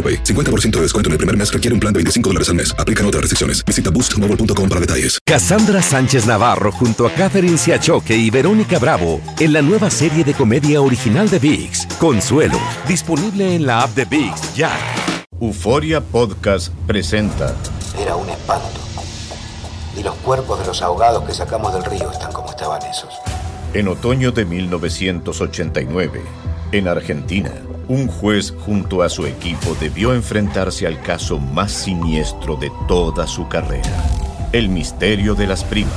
AroPay. 50% de descuento en el primer mes requiere un plan de 25 dólares al mes. Aplican otras restricciones. Visita boostmobile.com para detalles. Cassandra Sánchez Navarro junto a Catherine Siachoque y Verónica Bravo en la nueva serie de comedia original de VIX, Consuelo, disponible en la app de VIX ya. Euforia Podcast presenta Era un espanto. Y los cuerpos de los ahogados que sacamos del río están como estaban esos. en otoño de 1989, en Argentina. Un juez junto a su equipo debió enfrentarse al caso más siniestro de toda su carrera, el misterio de las primas.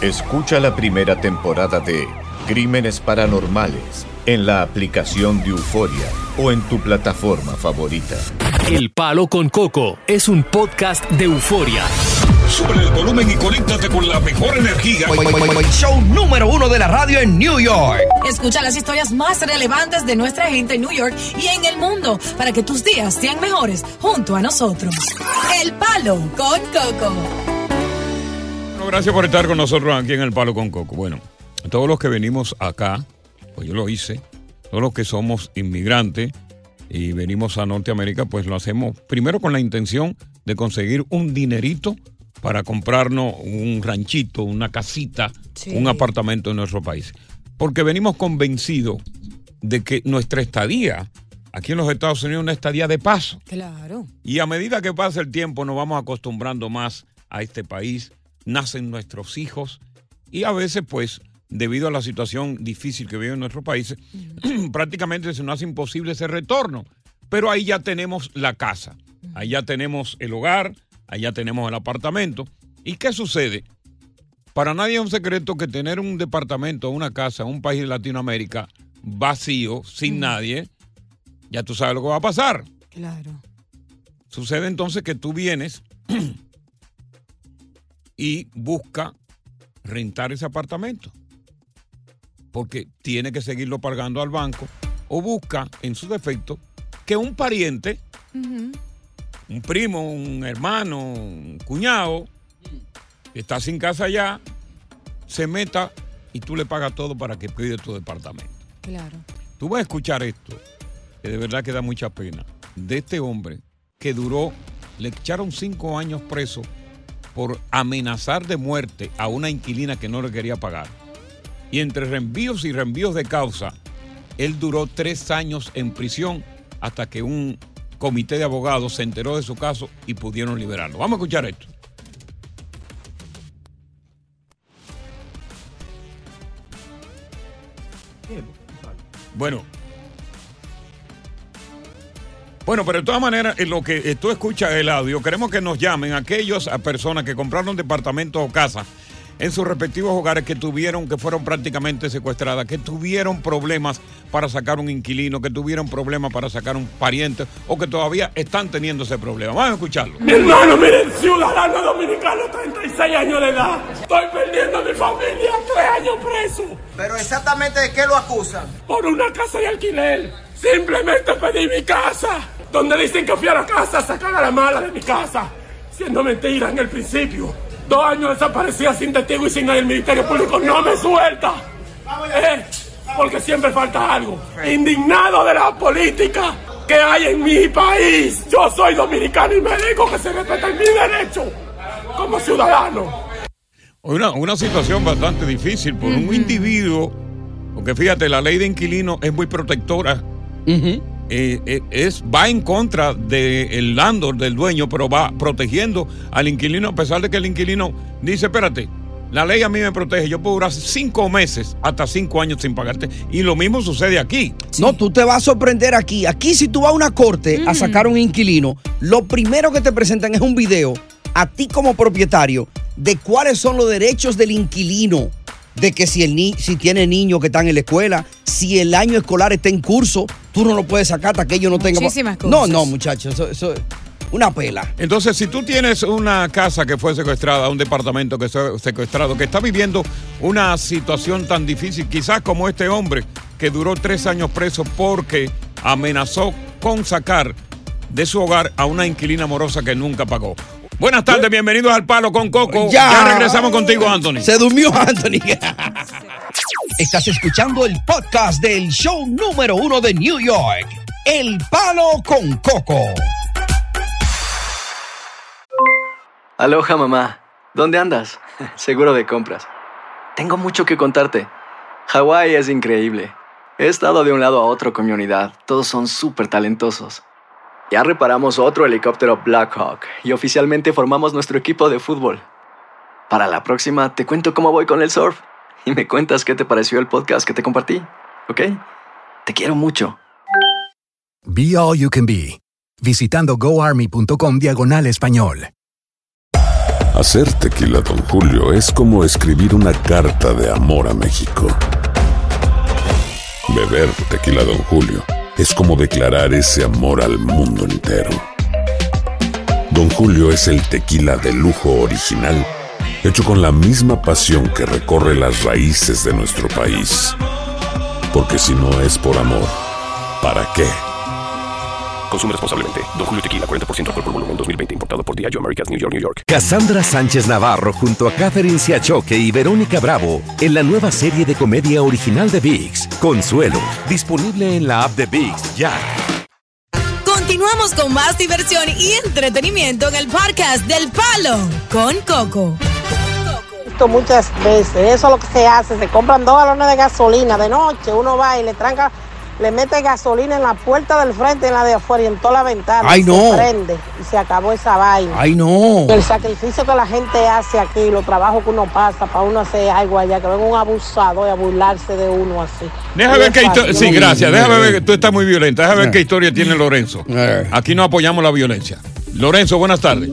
Escucha la primera temporada de Crímenes Paranormales en la aplicación de Euforia o en tu plataforma favorita. El Palo con Coco es un podcast de euforia. Sube el volumen y conéctate con la mejor energía. Show número uno de la radio en New York. Escucha las historias más relevantes de nuestra gente en New York y en el mundo para que tus días sean mejores junto a nosotros. El Palo con Coco. Bueno, gracias por estar con nosotros aquí en El Palo con Coco. Bueno, todos los que venimos acá, pues yo lo hice, todos los que somos inmigrantes y venimos a Norteamérica, pues lo hacemos primero con la intención de conseguir un dinerito para comprarnos un ranchito, una casita, Sí. un apartamento en nuestro país. Porque venimos convencidos de que nuestra estadía aquí en los Estados Unidos es una estadía de paso. Claro. Y a medida que pasa el tiempo nos vamos acostumbrando más a este país, nacen nuestros hijos y a veces pues debido a la situación difícil que vive en nuestro país, prácticamente se nos hace imposible ese retorno. Pero ahí ya tenemos la casa, ahí ya tenemos el hogar, ya tenemos el apartamento. ¿Y qué sucede? Para nadie es un secreto que tener un departamento, una casa, un país de Latinoamérica vacío, sin nadie, ya tú sabes lo que va a pasar. Claro. Sucede entonces que tú vienes y busca rentar ese apartamento. Porque tiene que seguirlo pagando al banco. O busca, en su defecto, que un pariente, un primo, un hermano, un cuñado, que está sin casa ya, se meta y tú le pagas todo para que cuide tu departamento. Claro. Tú vas a escuchar esto, que de verdad que da mucha pena, de este hombre que duró, le echaron cinco años preso por amenazar de muerte a una inquilina que no le quería pagar. Y entre reenvíos y reenvíos de causa, él duró tres años en prisión hasta que un comité de abogados se enteró de su caso y pudieron liberarlo. Vamos a escuchar esto. Bueno. Bueno, pero de todas maneras, en lo que eh, tú escuchas el audio, queremos que nos llamen aquellos a personas que compraron departamentos o casas en sus respectivos hogares que tuvieron, que fueron prácticamente secuestradas, que tuvieron problemas para sacar un inquilino, que tuvieron problemas para sacar un pariente o que todavía están teniendo ese problema. Vamos a escucharlo. Mi hermano, miren, ciudadano dominicano, 36 años de edad. Estoy perdiendo a mi familia, tres años preso. Pero exactamente de qué lo acusan. Por una casa de alquiler. Simplemente pedí mi casa. Donde dicen que fui a la casa a sacar a la mala de mi casa. Siendo mentira en el principio. Dos años desaparecida sin testigo y sin el Ministerio Público no me suelta. Eh, porque siempre falta algo. Indignado de la política que hay en mi país. Yo soy dominicano y me digo que se respeten mis derechos como ciudadano. Una, una situación bastante difícil por un individuo, porque fíjate, la ley de inquilino es muy protectora eh, eh, es, va en contra del landlord, del dueño, pero va protegiendo al inquilino a pesar de que el inquilino dice, espérate, la ley a mí me protege, yo puedo durar cinco meses hasta cinco años sin pagarte. Y lo mismo sucede aquí. No, tú te vas a sorprender aquí. Aquí si tú vas a una corte a sacar un inquilino, lo primero que te presentan es un video a ti como propietario de cuáles son los derechos del inquilino. De que si, el ni si tiene niños que están en la escuela, si el año escolar está en curso, tú no lo puedes sacar hasta que ellos no tengan... Muchísimas No, cosas. no, muchachos, eso, eso es una pela. Entonces, si tú tienes una casa que fue secuestrada, un departamento que fue secuestrado, que está viviendo una situación tan difícil, quizás como este hombre que duró tres años preso porque amenazó con sacar de su hogar a una inquilina amorosa que nunca pagó. Buenas tardes, bienvenidos al Palo con Coco. Ya. regresamos contigo, Anthony. Se durmió Anthony. Estás escuchando el podcast del show número uno de New York, El Palo con Coco. Aloha mamá, ¿dónde andas? Seguro de compras. Tengo mucho que contarte. Hawái es increíble. He estado de un lado a otro con mi unidad. Todos son súper talentosos. Ya reparamos otro helicóptero Blackhawk y oficialmente formamos nuestro equipo de fútbol. Para la próxima te cuento cómo voy con el surf y me cuentas qué te pareció el podcast que te compartí, ¿ok? Te quiero mucho. Be All You Can Be, visitando goarmy.com diagonal español. Hacer tequila, Don Julio, es como escribir una carta de amor a México. Beber tequila, Don Julio, es como declarar ese amor al mundo entero. Don Julio es el tequila de lujo original, hecho con la misma pasión que recorre las raíces de nuestro país. Porque si no es por amor, ¿para qué? Consume responsablemente. Don Julio Tequila, 40% alcohol por volumen, 2020. Importado por Diageo Americas, New York, New York. Cassandra Sánchez Navarro junto a Catherine Siachoque y Verónica Bravo en la nueva serie de comedia original de VIX, Consuelo, disponible en la app de VIX ya. Continuamos con más diversión y entretenimiento en el podcast del Palo con Coco. Visto muchas veces. Eso es lo que se hace. Se compran dos galones de gasolina de noche. Uno va y le tranca, le mete gasolina en la puerta del frente, en la de afuera y en toda la ventana. Ay, y no. Se prende y se acabó esa vaina. Ay, no. El sacrificio que la gente hace aquí, los trabajos que uno pasa para uno hacer algo allá, que venga un abusador y a burlarse de uno así. Déjame ver qué historia. Sí, gracias. Déjame ver que tú estás muy violenta. Déjame ver Eh. qué historia tiene Lorenzo. Aquí no apoyamos la violencia. Lorenzo, buenas tardes.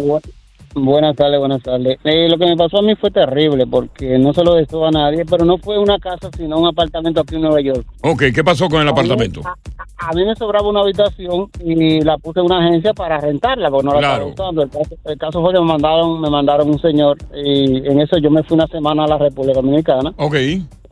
Buenas tardes, buenas tardes. Eh, lo que me pasó a mí fue terrible porque no se lo deseo a nadie, pero no fue una casa, sino un apartamento aquí en Nueva York. Ok, ¿qué pasó con el apartamento? A mí me sobraba una habitación y la puse en una agencia para rentarla, porque no la Claro. estaba usando. El caso, el caso fue que me mandaron, me mandaron un señor y en eso yo me fui una semana a la República Dominicana. Ok.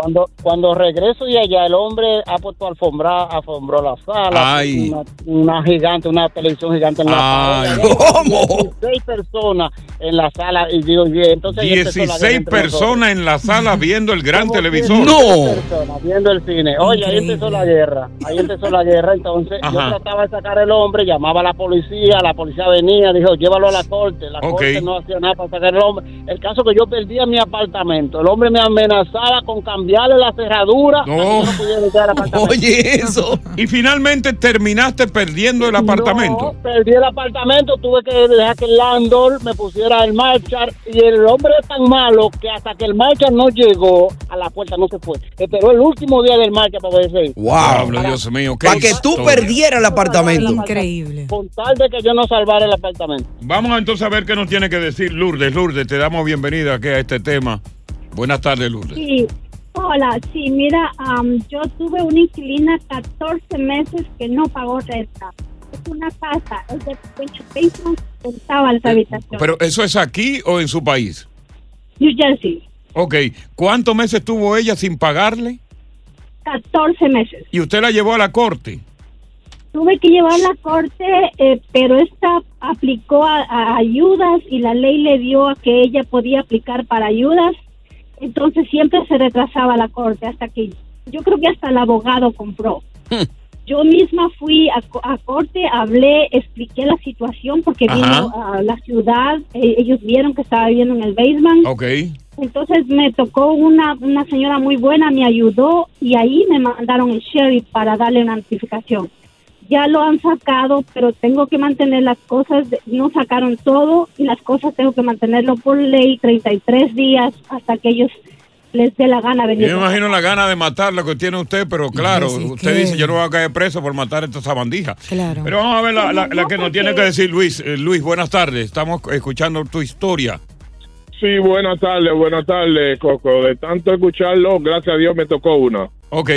Cuando cuando regreso de allá, el hombre ha puesto alfombra, alfombró la sala, Ay. una, una gigante, una televisión gigante en la Ay. sala. ¿Cómo? 16 personas en la sala y digo, y entonces ahí empezó la guerra 16 entre personas en la sala viendo el gran televisor. 16 personas viendo el cine. Oye, ahí empezó la guerra. Ahí empezó la guerra. Entonces Ajá. yo trataba de sacar el hombre, llamaba a la policía, la policía venía, dijo, llévalo a la corte. La corte no hacía nada para sacar el hombre. El caso que yo perdía mi apartamento. El hombre me amenazaba con cambiarle la cerradura. para no pudiera entrar al apartamento. eso. Y finalmente terminaste perdiendo el apartamento. No, perdí el apartamento, tuve que dejar que el landlord me pusiera el marchar y el hombre es tan malo que hasta que el marchar no llegó a la puerta no se fue. Esperó el último día del marchar para poderse ir. Wow. Diablo, Dios mío, qué Para que tú perdieras el apartamento. Increíble. Con tal de que yo no salvara el apartamento. Vamos entonces a ver qué nos tiene que decir Lourdes. Lourdes, te damos bienvenida aquí a este tema. Buenas tardes, Lourdes. Sí, hola, sí, mira, am, yo tuve una inquilina 14 meses que no pagó renta. Es una casa, es de pequeño basement, contaba las habitaciones. Pero ¿eso es aquí o en su país? New Jersey, Ok, ¿cuántos meses estuvo ella sin pagarle? 14 meses. Y usted la llevó a la corte. Tuve que llevar a la corte, eh, pero esta aplicó a, a ayudas y la ley le dio a que ella podía aplicar para ayudas. Entonces siempre se retrasaba la corte hasta que yo creo que hasta el abogado compró. Yo misma fui a, co- a corte, hablé, expliqué la situación porque Ajá. vino a la ciudad, eh, ellos vieron que estaba viviendo en el basement. Ok. Entonces me tocó una, una señora muy buena, me ayudó y ahí me mandaron el sheriff para darle una notificación. Ya lo han sacado, pero tengo que mantener las cosas, de- no sacaron todo y las cosas tengo que mantenerlo por ley 33 días hasta que ellos les dé la gana Yo venir. me imagino la gana de matar lo que tiene usted, pero claro, usted dice yo no voy a caer preso por matar a esta sabandija. Claro. Pero vamos a ver la, la- la que nos tiene que decir Luis. Eh, Luis, buenas tardes. Estamos escuchando tu historia. Sí, buenas tardes, buenas tardes, Coco. De tanto escucharlo, gracias a Dios me tocó una. Ok.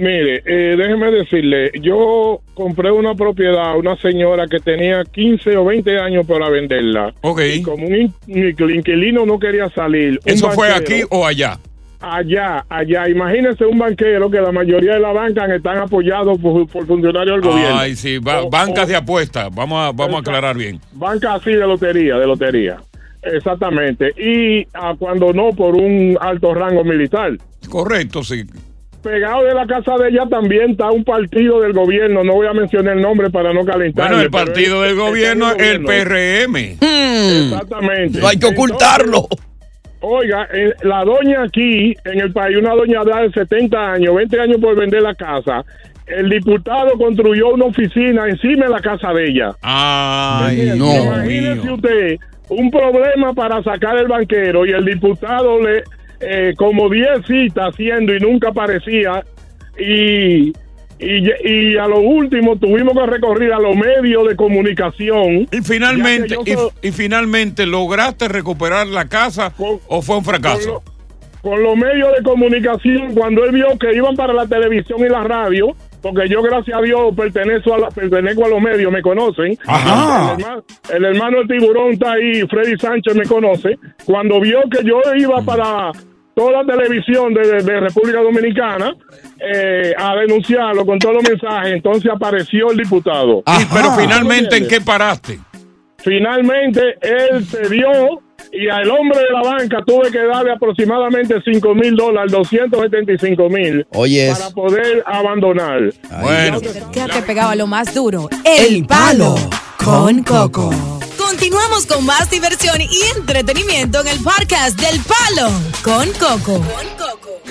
Mire, eh, déjeme decirle, yo compré una propiedad, una señora que tenía 15 o 20 años para venderla. Ok. Y como un inquilino no quería salir. ¿Eso fue aquí o allá? Allá, allá. Imagínense un banquero que la mayoría de las bancas están apoyados por, por funcionarios del gobierno. Ay, sí, ba- bancas de apuestas. Vamos a, vamos a aclarar bien. Banca así de lotería, de lotería. Exactamente. Y ah, cuando no, por un alto rango militar. Correcto, sí. Pegado de la casa de ella también está un partido del gobierno, no voy a mencionar el nombre para no calentar. Bueno, el partido del gobierno es el PRM. Exactamente. No hay que ocultarlo. Oiga, eh, la doña aquí, en el país, una doña de 70 años, 20 años por vender la casa, el diputado construyó una oficina encima de la casa de ella. Ay, no. Imagínese usted un problema para sacar el banquero y el diputado le eh, como 10 citas haciendo y nunca aparecía y, y, y a lo último tuvimos que recorrer a los medios de comunicación. Y finalmente, yo y, y finalmente, ¿lograste recuperar la casa o fue un fracaso? con los medios de comunicación cuando él vio que iban para la televisión y la radio, porque yo gracias a Dios pertenezco a, la- pertenezco a los medios, me conocen. Ajá. El, hermano, el hermano del tiburón está ahí, Freddy Sánchez me conoce. Cuando vio que yo iba para toda la televisión de, de- de República Dominicana eh, a denunciarlo con todos los mensajes, entonces apareció el diputado. Y- pero finalmente, ¿en qué paraste? Finalmente él se dio y al hombre de la banca tuve que darle aproximadamente 5 mil dólares, 275 mil, para poder abandonar. Bueno. Quédate pegado a lo más duro. El palo con coco. Continuamos con más diversión y entretenimiento en el podcast del palo con coco.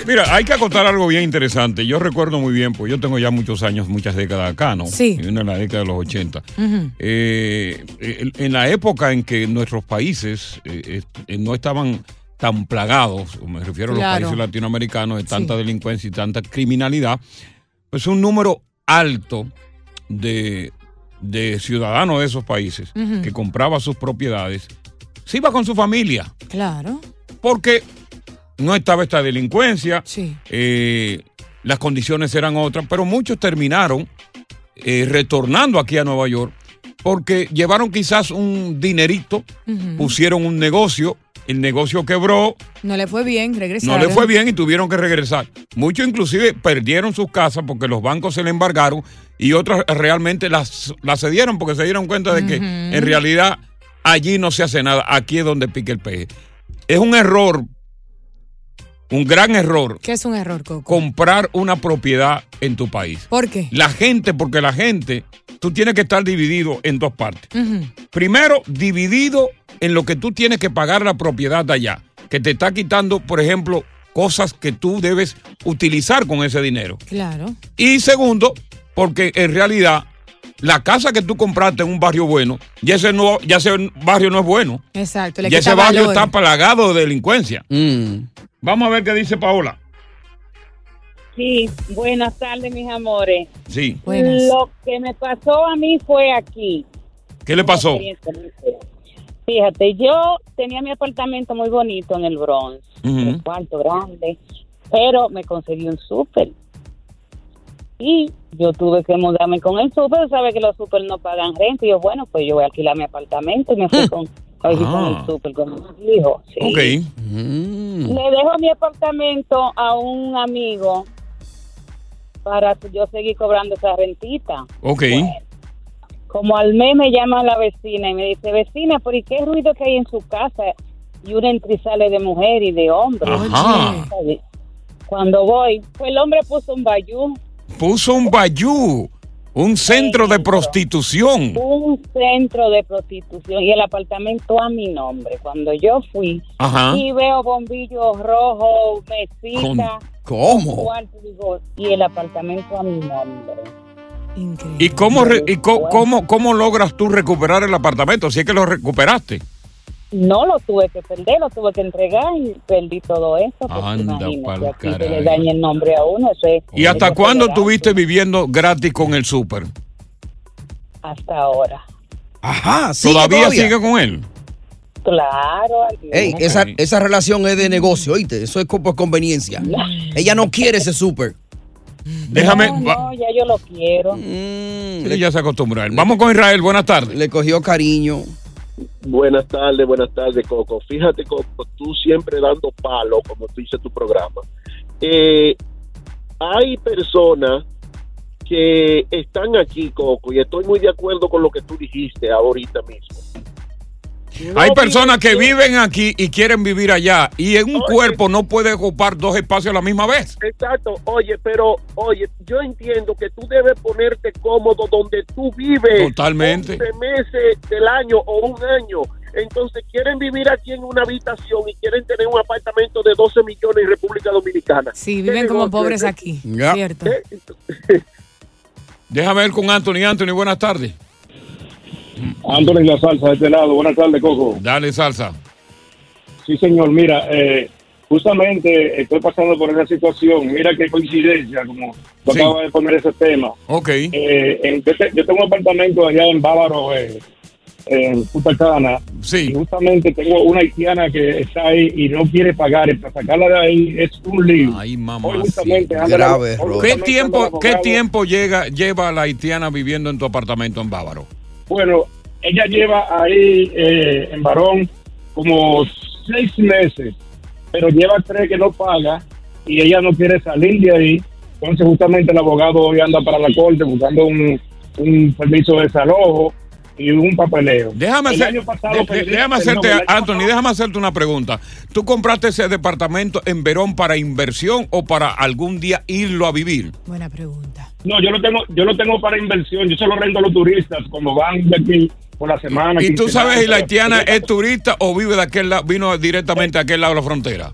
Mira, hay que acotar algo bien interesante. Yo recuerdo muy bien, pues yo tengo ya muchos años, muchas décadas acá, ¿no? Sí. En la década de los 80. Ujú. Eh, eh, en la época en que nuestros países eh, eh, no estaban tan plagados, me refiero a los Claro. países latinoamericanos, de tanta delincuencia y tanta criminalidad, pues un número alto de, de ciudadanos de esos países que compraba sus propiedades, se iba con su familia Claro. porque no estaba esta delincuencia, eh, las condiciones eran otras, pero muchos terminaron eh, retornando aquí a Nueva York porque llevaron quizás un dinerito, pusieron un negocio, el negocio quebró, No le fue bien, no regresaron. le fue bien y tuvieron que regresar. Muchos inclusive perdieron sus casas porque los bancos se le embargaron y otros realmente las, las cedieron porque se dieron cuenta de que en realidad allí no se hace nada, aquí es donde pica el peje. Es un error, un gran error, ¿Qué es un error, Coco? comprar una propiedad en tu país. ¿Por qué? La gente, porque la gente, tú tienes que estar dividido en dos partes. Primero, dividido en lo que tú tienes que pagar la propiedad de allá, que te está quitando, por ejemplo, cosas que tú debes utilizar con ese dinero. Claro. Y segundo, porque en realidad la casa que tú compraste en un barrio bueno, ya ese, no, ya ese barrio no es bueno. Exacto. Le Ya quita ese barrio valor. está plagado de delincuencia. Vamos a ver qué dice Paola. Sí, buenas tardes, mis amores. Sí. Lo que me pasó a mí fue aquí. ¿Qué le pasó? Fíjate, yo tenía mi apartamento muy bonito en el Bronx, Ujú. un cuarto grande, pero me conseguí un súper. Y yo tuve que mudarme con el súper, sabes que los súper no pagan renta. Y yo, bueno, pues yo voy a alquilar mi apartamento y me fui con, a vivir con Ah. el súper con mi hijo. sí. Ok. Le dejo mi apartamento a un amigo para que yo seguir cobrando esa rentita. Ok. Como al mes me llama la vecina y me dice, vecina, ¿por y qué ruido que hay en su casa? Y una entra y sale de mujer y de hombre. Ajá. Cuando voy, pues el hombre puso un bayú, Puso un bayú, un centro de prostitución. un centro de prostitución y el apartamento a mi nombre. Cuando yo fui Ajá. y veo bombillos rojos, mesita, ¿Cómo? y el apartamento a mi nombre. ¿Y, cómo, re- y co- cómo, cómo logras tú recuperar el apartamento? Si es que lo recuperaste. No lo tuve que perder, lo tuve que entregar y perdí todo eso. Pues Anda pa'l aquí se le daña el nombre a uno. Eso es- ¿Y hasta cuándo estuviste viviendo gratis con el súper? Hasta ahora. Ajá, sigue ¿Todavía, sigue con él? Claro. Ey, esa, esa relación es de negocio, ¿oíste? Eso es por conveniencia. Ella no quiere ese súper. Déjame. No, no, ya yo lo quiero. Sí, ya se acostumbró a él. Vamos con Israel, buenas tardes. Le cogió cariño. Buenas tardes, buenas tardes, Coco. Fíjate, Coco, tú siempre dando palo, como tú dices tu programa. Eh, hay personas que están aquí, Coco, y estoy muy de acuerdo con lo que tú dijiste ahorita mismo. No Hay personas que viven- aquí y quieren vivir allá y en un cuerpo no puede ocupar dos espacios a la misma vez. Exacto, oye, pero, oye, yo entiendo que tú debes ponerte cómodo donde tú vives. Totalmente. 11 meses del año o un año. Entonces quieren vivir aquí en una habitación y quieren tener un apartamento de 12 millones en República Dominicana. Sí, ¿Qué viven como negocio pobres es aquí. Ya. Cierto. Déjame ver con Anthony. Anthony, buenas tardes. Anthony La Salsa, de este lado. Buenas tardes, Coco. Dale, salsa. Sí, señor. Mira, eh, justamente estoy pasando por esa situación. Mira qué coincidencia, como tú Sí. acabas de poner ese tema. Ok. Eh, en- yo, te- yo tengo un apartamento allá en Bávaro, eh, en Punta Cana. Sí. Y justamente tengo una haitiana que está ahí y no quiere pagar. Y para sacarla de ahí es un lío. Ay, mamá. Hoy justamente anda Grave hoy error. ¿Qué justamente tiempo, anda qué tiempo llega, lleva la haitiana viviendo en tu apartamento en Bávaro? Bueno, ella lleva ahí eh, en Varón como seis meses, pero lleva tres que no paga y ella no quiere salir de ahí. Entonces justamente el abogado hoy anda para la corte buscando un, un permiso de desalojo y un papeleo. Déjame, El hacer- año pasado de- perdí- déjame hacerte, año Anthony, déjame hacerte una pregunta. ¿Tú compraste ese departamento en Verón para inversión o para algún día irlo a vivir? Buena pregunta. No, yo lo tengo, yo lo tengo para inversión. Yo se lo rento a los turistas cuando van de aquí por la semana. ¿Y tú sabes si la haitiana es turista o vive de aquel lado, vino directamente a aquel lado de la frontera?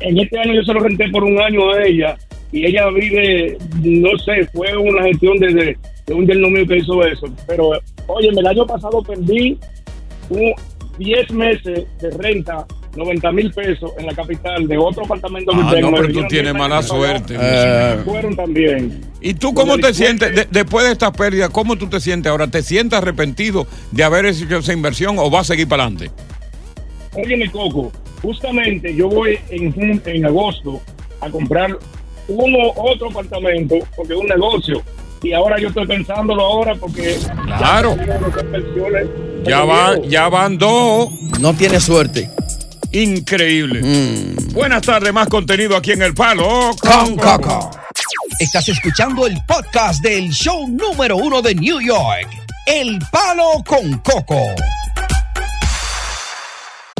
En este año yo se lo renté por un año a ella y ella vive, no sé, fue una gestión de, de, un yerno mío que hizo eso. Pero, oye, el año pasado perdí un 10 meses de renta, 90 mil pesos en la capital de otro apartamento que Ah, tengo. no, pero tú tienes 10 mala suerte. Fueron también. ¿Y tú cómo te sientes de- después de esta pérdida? ¿Cómo tú te sientes ahora? ¿Te sientes arrepentido de haber hecho esa inversión o vas a seguir para adelante? Óyeme, Coco, justamente yo voy en, en agosto a comprar uno otro apartamento porque es un negocio. Y ahora yo estoy pensándolo ahora porque... Claro. Ya, van, ya van dos. No tiene suerte. Increíble. Mm. Buenas tardes, más contenido aquí en El Palo Con Coco. Estás escuchando el podcast del show número uno de New York, El Palo con Coco.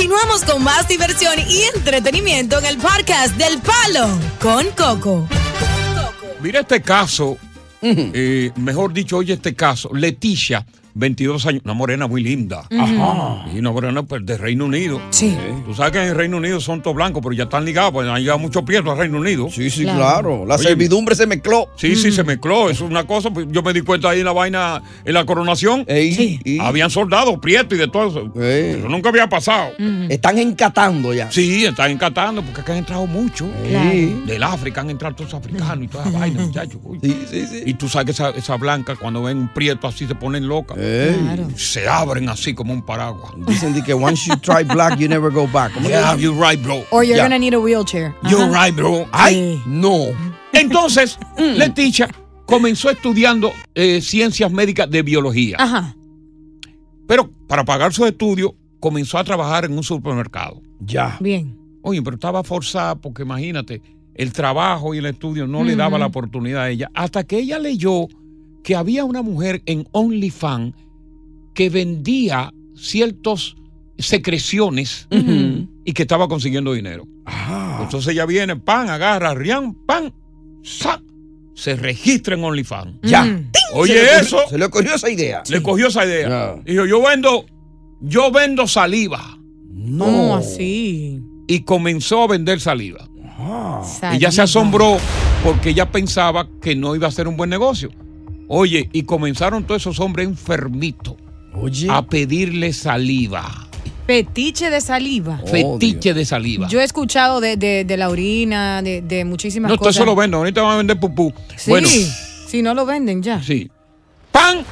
Continuamos con más diversión y entretenimiento en el podcast del Palo con Coco. Mira este caso, eh, mejor dicho, oye este caso. Leticia, 22 años, una morena muy linda. Ajá. Y una morena pues, de Reino Unido. Sí. Tú sabes que en el Reino Unido son todos blancos, pero ya están ligados, pues han llegado muchos prietos al Reino Unido. Sí, sí, claro. La servidumbre se mezcló. Sí, sí, se mezcló. Eso es una cosa. pues, Yo me di cuenta ahí en la vaina, en la coronación. Habían soldados prietos y de todo eso. Eso nunca había pasado. Están encatando ya. Sí, están encatando porque acá han entrado mucho. Claro. Del África han entrado todos los africanos y toda esa vaina, muchachos. Uy. Y tú sabes que esa, esa blanca, cuando ven un prieto así, se ponen Se abren así como un paraguas. Dicen que once you try black, you never go back. ¿Cómo que Yeah, you're right, bro. Or you're Yeah. gonna need a wheelchair. You're Ajá. right, bro. Ay, no. Entonces, Leticia comenzó estudiando eh, ciencias médicas de biología. Ajá. Pero para pagar sus estudios, comenzó a trabajar en un supermercado. Ya. Bien. Oye, pero estaba forzada porque imagínate, el trabajo y el estudio no le daba la oportunidad a ella. Hasta que ella leyó que había una mujer en OnlyFans que vendía ciertas secreciones y que estaba consiguiendo dinero. Entonces ella viene, pan, agarra, rian, pan, sa, se registra en OnlyFans. Ya. Oye, Se eso. Se le ocurrió esa idea. Le cogió esa idea. Ya. Dijo, yo vendo, yo vendo saliva. ¿Cómo así? Y comenzó a vender saliva. Saliva. Ella se asombró porque ella pensaba que no iba a ser un buen negocio. Oye, y comenzaron todos esos hombres enfermitos a pedirle saliva. Petiche de saliva. fetiche de saliva. Yo he escuchado de, de- de la orina, de, de muchísimas no, todo cosas. eso lo vendo. Ahorita van a vender pupú. Sí, Bueno, si no lo venden ya. sí. ¡Pan!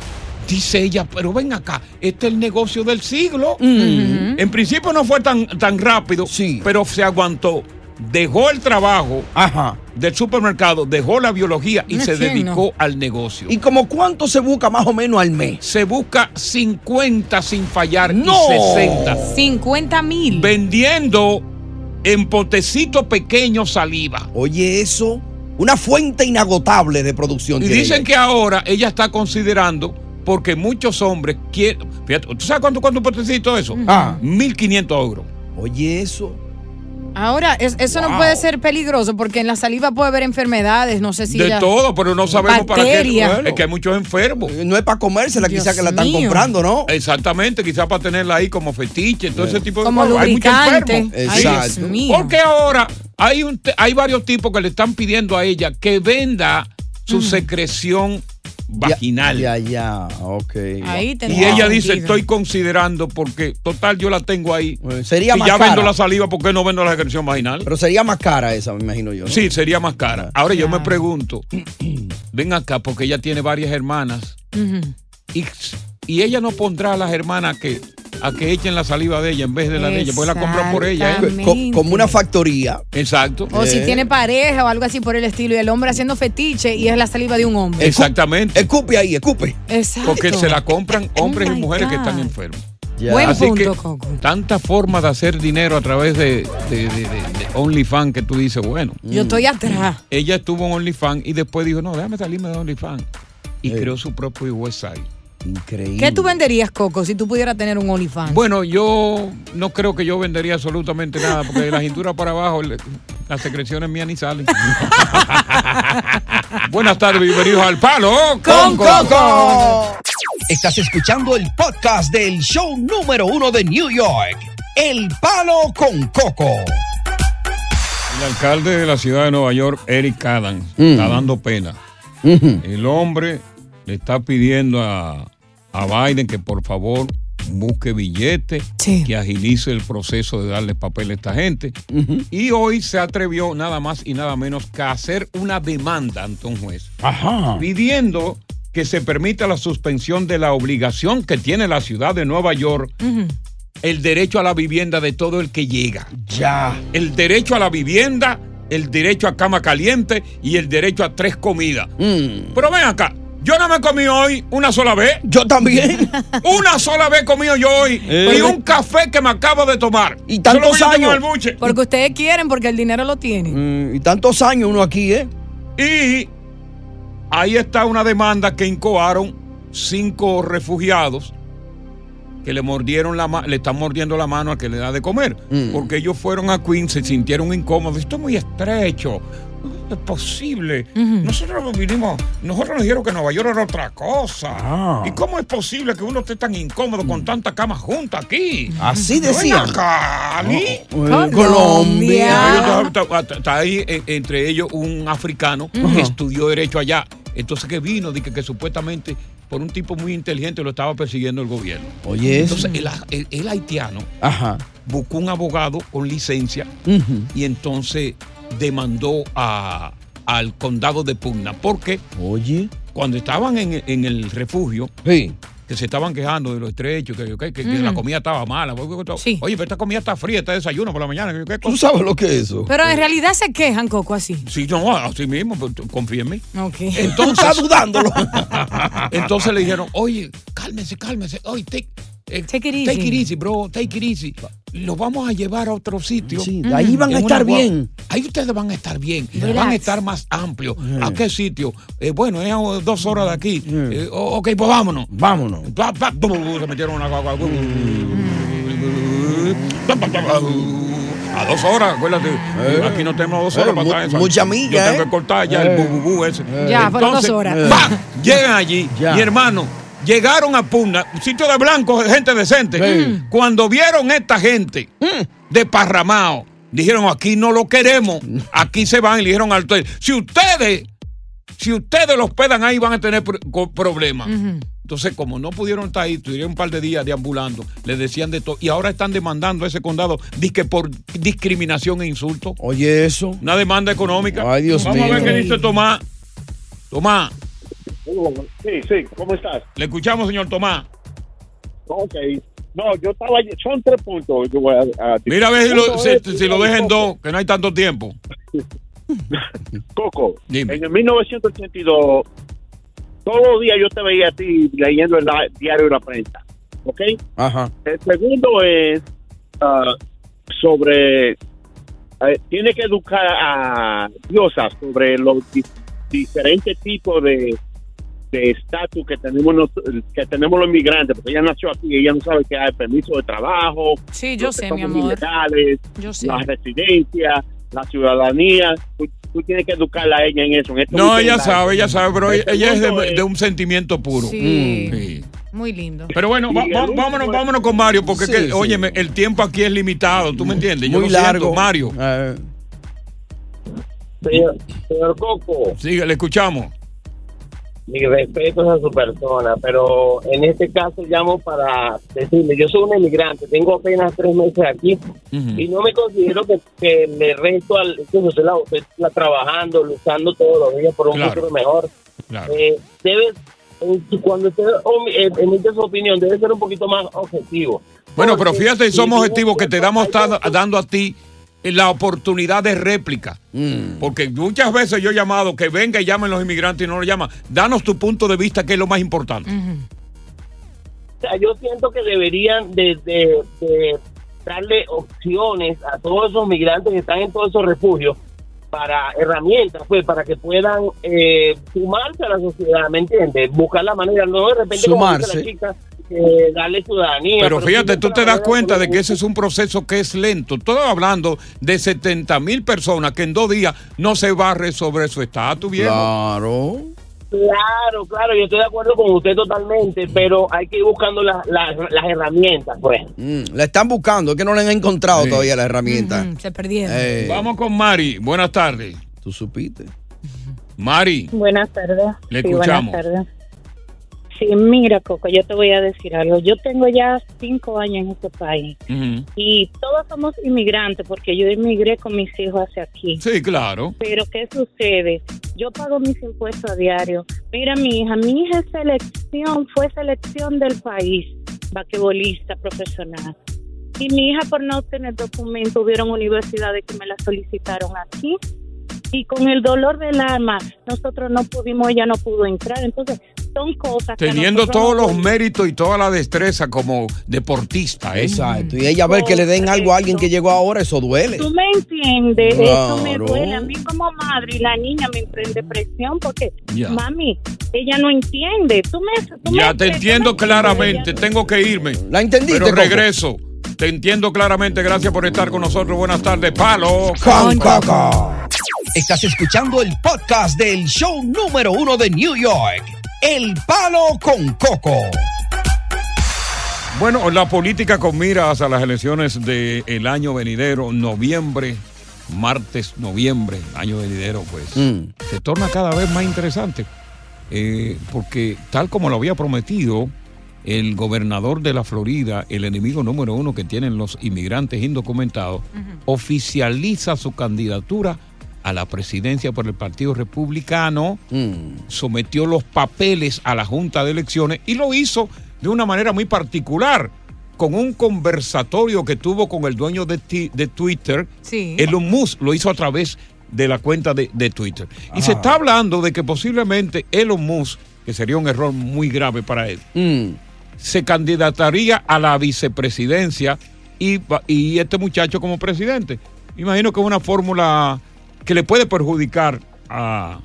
Dice ella, pero ven acá, este es el negocio del siglo. Mm. En principio no fue tan, tan rápido, pero se aguantó. Dejó el trabajo del supermercado, dejó la biología y No se entiendo. dedicó al negocio. ¿Y como cuánto se busca más o menos al mes? Se busca 50 sin fallar ¡No! y 60. 50 mil. Vendiendo en potecito pequeño saliva. Oye, eso, una fuente inagotable de producción. Y dicen ella. que ahora ella está considerando, porque muchos hombres quieren. Fíjate, ¿tú sabes cuánto cuesta un potecito eso? Ah. 1.500 euros. Oye, eso. Ahora, es- eso no puede ser peligroso porque en la saliva puede haber enfermedades, no sé si de todo, pero no sabemos para qué. Es que hay muchos enfermos. No es para comérsela, quizás que la están mío. comprando, ¿no? Exactamente, quizás para tenerla ahí como fetiche, todo ese tipo de cosas. Hay muchos enfermos. Ay, Dios Sí. mío. Porque ahora hay, un, hay varios tipos que le están pidiendo a ella que venda su secreción vaginal. Ya, ya, ok. Ahí Y ella dice, estoy considerando porque total yo la tengo ahí. sería si más ya cara. vendo la saliva, ¿por qué no vendo la secreción vaginal? Pero sería más cara esa, me imagino yo. ¿no? Sí, sería más cara. Ahora yo me pregunto, ven acá porque ella tiene varias hermanas y, y ella no pondrá a las hermanas que a que echen la saliva de ella en vez de la de ella, porque la compran por ella. ¿eh? Como una factoría. Exacto. O Eh. si tiene pareja o algo así por el estilo y el hombre haciendo fetiche y es la saliva de un hombre. Exactamente. Escupe ahí, escupe. Exacto. Porque se la compran hombres Oh y my mujeres que están enfermos. Buen Así punto, que Coco. tanta forma de hacer dinero a través de, de, de- de- de OnlyFans que tú dices, bueno. Yo estoy atrás. Ella estuvo en OnlyFans y después dijo, no, déjame salirme de OnlyFans. Y Eh. creó su propio website. Increíble. ¿Qué tú venderías, Coco, si tú pudieras tener un OnlyFans? Bueno, yo no creo que yo vendería absolutamente nada, porque de la cintura para abajo le- las secreciones mías ni salen. Buenas tardes, bienvenidos al Palo con Coco. Estás escuchando el podcast del show número uno de New York, El Palo con Coco. El alcalde de la ciudad de Nueva York, Eric Adams, Mm. está dando pena. El hombre le está pidiendo a, a Biden que por favor busque billetes, que agilice el proceso de darle papel a esta gente. Y hoy se atrevió nada más y nada menos que a hacer una demanda ante un juez, pidiendo que se permita la suspensión de la obligación que tiene la ciudad de Nueva York el derecho a la vivienda de todo el que llega. Ya. El derecho a la vivienda, el derecho a cama caliente y el derecho a tres comidas. Pero ven acá, yo no me comido hoy una sola vez. Yo también. Una sola vez comido yo hoy. Eh. Y un café que me acabo de tomar. Y tantos años. el buche. Porque ustedes quieren, porque el dinero lo tienen. Mm, y tantos años uno aquí, ¿eh? Y ahí está una demanda que incoaron cinco refugiados que le mordieron la le están mordiendo la mano al que le da de comer. Mm. Porque ellos fueron a Queens, se sintieron incómodos. Esto es muy estrecho. No es posible. Nosotros vinimos, nosotros nos dijeron que Nueva York era otra cosa. Ah. ¿Y cómo es posible que uno esté tan incómodo con tanta cama junta aquí? Así Ven decían. acá, Ali. Eh, Colombia. Ellos Está, ahí eh, entre ellos un africano que estudió derecho allá. Entonces que vino, dije que supuestamente por un tipo muy inteligente lo estaba persiguiendo el gobierno. Oye. Entonces el, el- el haitiano Ajá. buscó un abogado con licencia y entonces demandó a- al condado de Pugna. Porque Oye. cuando estaban en, en el refugio, Sí. que se estaban quejando de lo estrecho, que, que- que- que la comida estaba mala. Oye, pero esta comida está fría, está desayuno por la mañana. ¿qué cosa? ¿Tú sabes lo que es eso? Pero en realidad se quejan, Coco, así. Sí, no, así mismo, tú confía en mí. Ok. Entonces, estás dudándolo. Entonces le dijeron, oye, cálmese, cálmese. Oye, take, eh, Take it easy. Take it easy, bro. Take it easy. Lo vamos a llevar a otro sitio. Sí, ahí van a En estar bien. Ahí ustedes van a estar bien. Relax. Van a estar más amplios. ¿A qué sitio? Eh, bueno, es a dos horas de aquí. Eh, o- ok, pues vámonos. Vámonos. Se metieron una bu, A dos horas, acuérdate. Aquí no tenemos dos horas Eh, para estar en mucha Yo milla, tengo ¿eh? que cortar ya Eh. el bu, bu, bu ese. Ya, fueron dos Entonces, horas. Llegan allí, Ya. mi hermano. Llegaron a Pugna, sitio de blancos, gente decente. Sí. Cuando vieron esta gente de Parramao, dijeron, aquí no lo queremos, aquí se van y le dijeron al hotel, si ustedes, si ustedes los hospedan ahí van a tener problemas. Entonces, como no pudieron estar ahí, tuvieron un par de días deambulando, les decían de todo, y ahora están demandando a ese condado, que por discriminación e insulto. Oye, eso. Una demanda económica. Ay, Dios Vamos a ver mío. qué dice Tomás. Tomás, Sí, sí, ¿cómo estás? le escuchamos, señor Tomás. Ok. No, yo estaba. Son tres puntos. Yo voy a, a- Mira a ver si lo, si- si lo dejan dos, que no hay tanto tiempo. Coco, Dime. en el 1982, todos los días yo te veía a ti leyendo el diario de la prensa. ¿Ok? Ajá. El segundo es ah, sobre. eh, tiene que educar a Diosa sobre los di- diferentes tipos de de estatus que tenemos nos- que tenemos los inmigrantes porque ella nació aquí ella no sabe que hay permiso de trabajo Sí, yo los sé, mi amor. ilegales, Yo sé. la residencia la ciudadanía tú, tú tienes que educarla a ella en eso en esto No, ella sabe, ella sabe, pero El ella es de, de un sentimiento puro. Sí. Mm. Sí. Muy lindo. Pero bueno, va- Y va- vámonos, vámonos con Mario, porque Sí, es que, sí. óyeme, el tiempo aquí es limitado, ¿tú me entiendes? Yo Muy lo siento, largo. Mario, Eh, Señor, señor Coco, sigue, le escuchamos. Mi respeto a su persona, pero en este caso llamo para decirle, yo soy un emigrante, tengo apenas tres meses aquí y no me considero que, que le resto al, que la- la- trabajando, luchando todos los días por un Claro. futuro mejor. Claro. Eh, debe, cuando usted eh, emite su opinión, debe ser un poquito más objetivo. Bueno, pero fíjate, si somos objetivos que te damos dando a ti la oportunidad de réplica. mm. Porque muchas veces yo he llamado que venga y llamen los inmigrantes y no lo llaman. Danos tu punto de vista, que es lo más importante. O sea, yo siento que deberían de, de- de darle opciones a todos esos migrantes que están en todos esos refugios para herramientas, pues, para que puedan eh, sumarse a la sociedad, ¿me entiendes? Buscar la manera, no de repente como dice Sumarse. la chica, eh, darle ciudadanía. Pero fíjate, tú te la das cuenta de que ese es un proceso que es lento. Estoy hablando de 70 mil personas que en dos días no se va a resolver su estatus, viejo. Claro. Claro, claro, yo estoy de acuerdo con usted totalmente, pero hay que ir buscando las- las- las herramientas, pues. Mm, La están buscando, es que no le han encontrado Sí. todavía la herramienta. Ujú, se perdieron. Eh, Vamos con Mari. Buenas tardes. Tú supiste. Mari, Buenas tardes. Le Sí, escuchamos. buenas tardes. Sí, mira, Coco, yo te voy a decir algo. Yo tengo ya cinco años en este país y todos somos inmigrantes porque yo emigré con mis hijos hacia aquí. sí, claro. Pero ¿qué sucede? Yo pago mis impuestos a diario. Mira, mi hija, mi hija es selección, fue selección del país, vaquebolista profesional. Y mi hija, por no tener documento, hubieron universidades que me la solicitaron aquí. Y con el dolor del alma, nosotros no pudimos, ella no pudo entrar. Entonces, son cosas Teniendo todos los méritos y toda la destreza como deportista, ¿eh? Exacto. Y ella ver que le den algo a alguien que llegó ahora, eso duele. Tú me entiendes, eso me duele a mí como madre y la niña me emprende presión porque, Ya. mami, ella no entiende. Tú me, tú Ya me- te entiendo claramente, ella- tengo que irme. ¿La entendiste, Pero Coco? regreso. Te entiendo claramente, gracias por estar con nosotros. Buenas tardes, Palo. Con Coco. Estás escuchando el podcast del show número uno de New York. El Palo con Coco. Bueno, la política con miras a las elecciones del año venidero, noviembre, martes, noviembre, año venidero, pues Mm. se torna cada vez más interesante. Eh, porque tal como lo había prometido el gobernador de la Florida, el enemigo número uno que tienen los inmigrantes indocumentados, oficializa su candidatura a la presidencia por el Partido Republicano, Mm. sometió los papeles a la Junta de Elecciones y lo hizo de una manera muy particular con un conversatorio que tuvo con el dueño de, ti- de Twitter, Sí. Elon Musk, lo hizo a través de la cuenta de, de Twitter. Y se está hablando de que posiblemente Elon Musk, que sería un error muy grave para él, Mm. se candidataría a la vicepresidencia y, y este muchacho como presidente. Imagino que es una fórmula que le puede perjudicar a...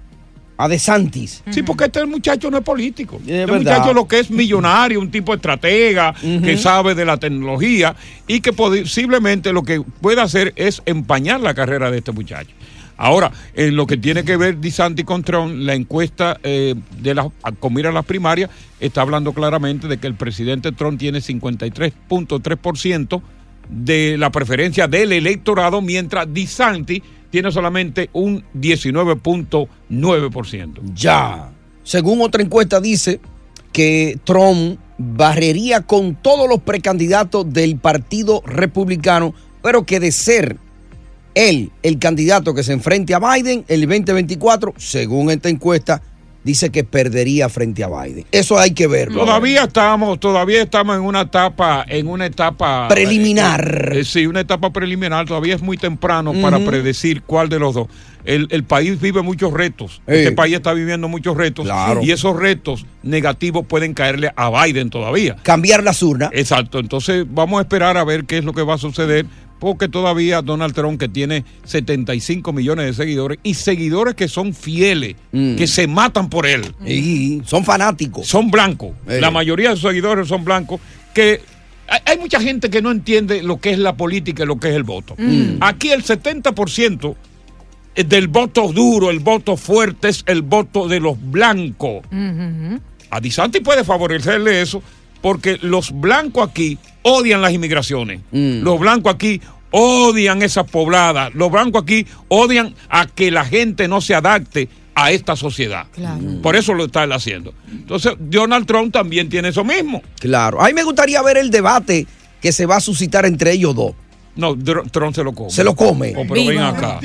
A De Santis. Sí, porque este muchacho no es político. Es este verdad. muchacho lo que es millonario, un tipo estratega, que sabe de la tecnología y que posiblemente lo que puede hacer es empañar la carrera de este muchacho. Ahora, en lo que tiene que ver DeSantis con Trump, la encuesta eh, de la, con mira a las primarias está hablando claramente de que el presidente Trump tiene 53.3% de la preferencia del electorado, mientras DeSantis tiene solamente un 19.9%. Ya. Según otra encuesta dice que Trump barrería con todos los precandidatos del Partido Republicano, pero que de ser él el candidato que se enfrente a Biden el 2024, según esta encuesta, dice que perdería frente a Biden. Eso hay que verlo. Todavía estamos, todavía estamos en una etapa, en una etapa Preliminar. eh, eh, sí, una etapa preliminar. Todavía es muy temprano para predecir cuál de los dos. El, el país vive muchos retos. Eh. Este país está viviendo muchos retos. Claro. Y esos retos negativos pueden caerle a Biden todavía. Cambiar las urnas. Exacto. Entonces vamos a esperar a ver qué es lo que va a suceder. Porque todavía Donald Trump, que tiene 75 millones de seguidores, y seguidores que son fieles, Mm. que se matan por él. Y son fanáticos. Son blancos. Eh. La mayoría de sus seguidores son blancos. Que hay, mucha gente que no entiende lo que es la política y lo que es el voto. Mm. Aquí el 70% del voto duro, el voto fuerte, es el voto de los blancos. A DeSantis puede favorecerle eso porque los blancos aquí odian las inmigraciones. Los blancos aquí odian esas pobladas. Los blancos aquí odian a que la gente no se adapte a esta sociedad. Por eso lo está él haciendo. Entonces, Donald Trump también tiene eso mismo. Claro. A mí me gustaría ver el debate que se va a suscitar entre ellos dos. No, Trump se lo come. Se lo come. Oh, pero ven acá.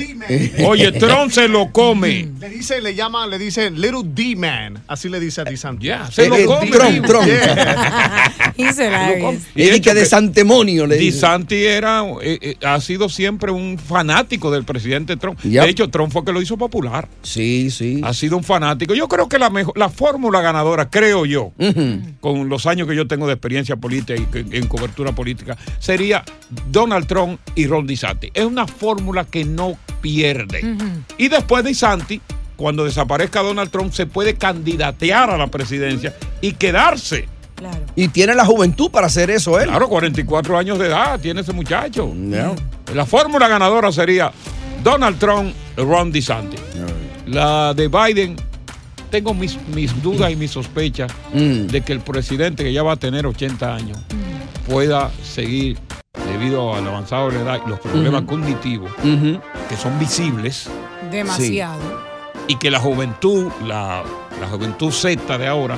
Oye, Trump se lo come. Le dice, le llama, le dice Little D-Man. Así le dice a DeSantis. Ya, se lo come. Trump, Trump. He's hilarious. Y Y hecho que de santemonio le dice. DeSantis era, eh, eh, ha sido siempre un fanático del presidente Trump. Yep. De hecho, Trump fue que lo hizo popular. Sí, sí. Ha sido un fanático. Yo creo que la mejor, la fórmula ganadora, creo yo, con los años que yo tengo de experiencia política y en cobertura política, sería Donald Trump y Ron DeSantis. Es una fórmula que no pierde. Y después DeSantis, cuando desaparezca Donald Trump, se puede candidatear a la presidencia y quedarse. Y tiene la juventud para hacer eso él. Claro, 44 años de edad tiene ese muchacho. La fórmula ganadora sería Donald Trump, Ron DeSantis. La de Biden, tengo mis, mis dudas y mis sospechas Mm. de que el presidente, que ya va a tener 80 años, pueda seguir debido al avanzado de la edad y los problemas cognitivos que son visibles. Demasiado. y que la juventud, la, la juventud Z de ahora,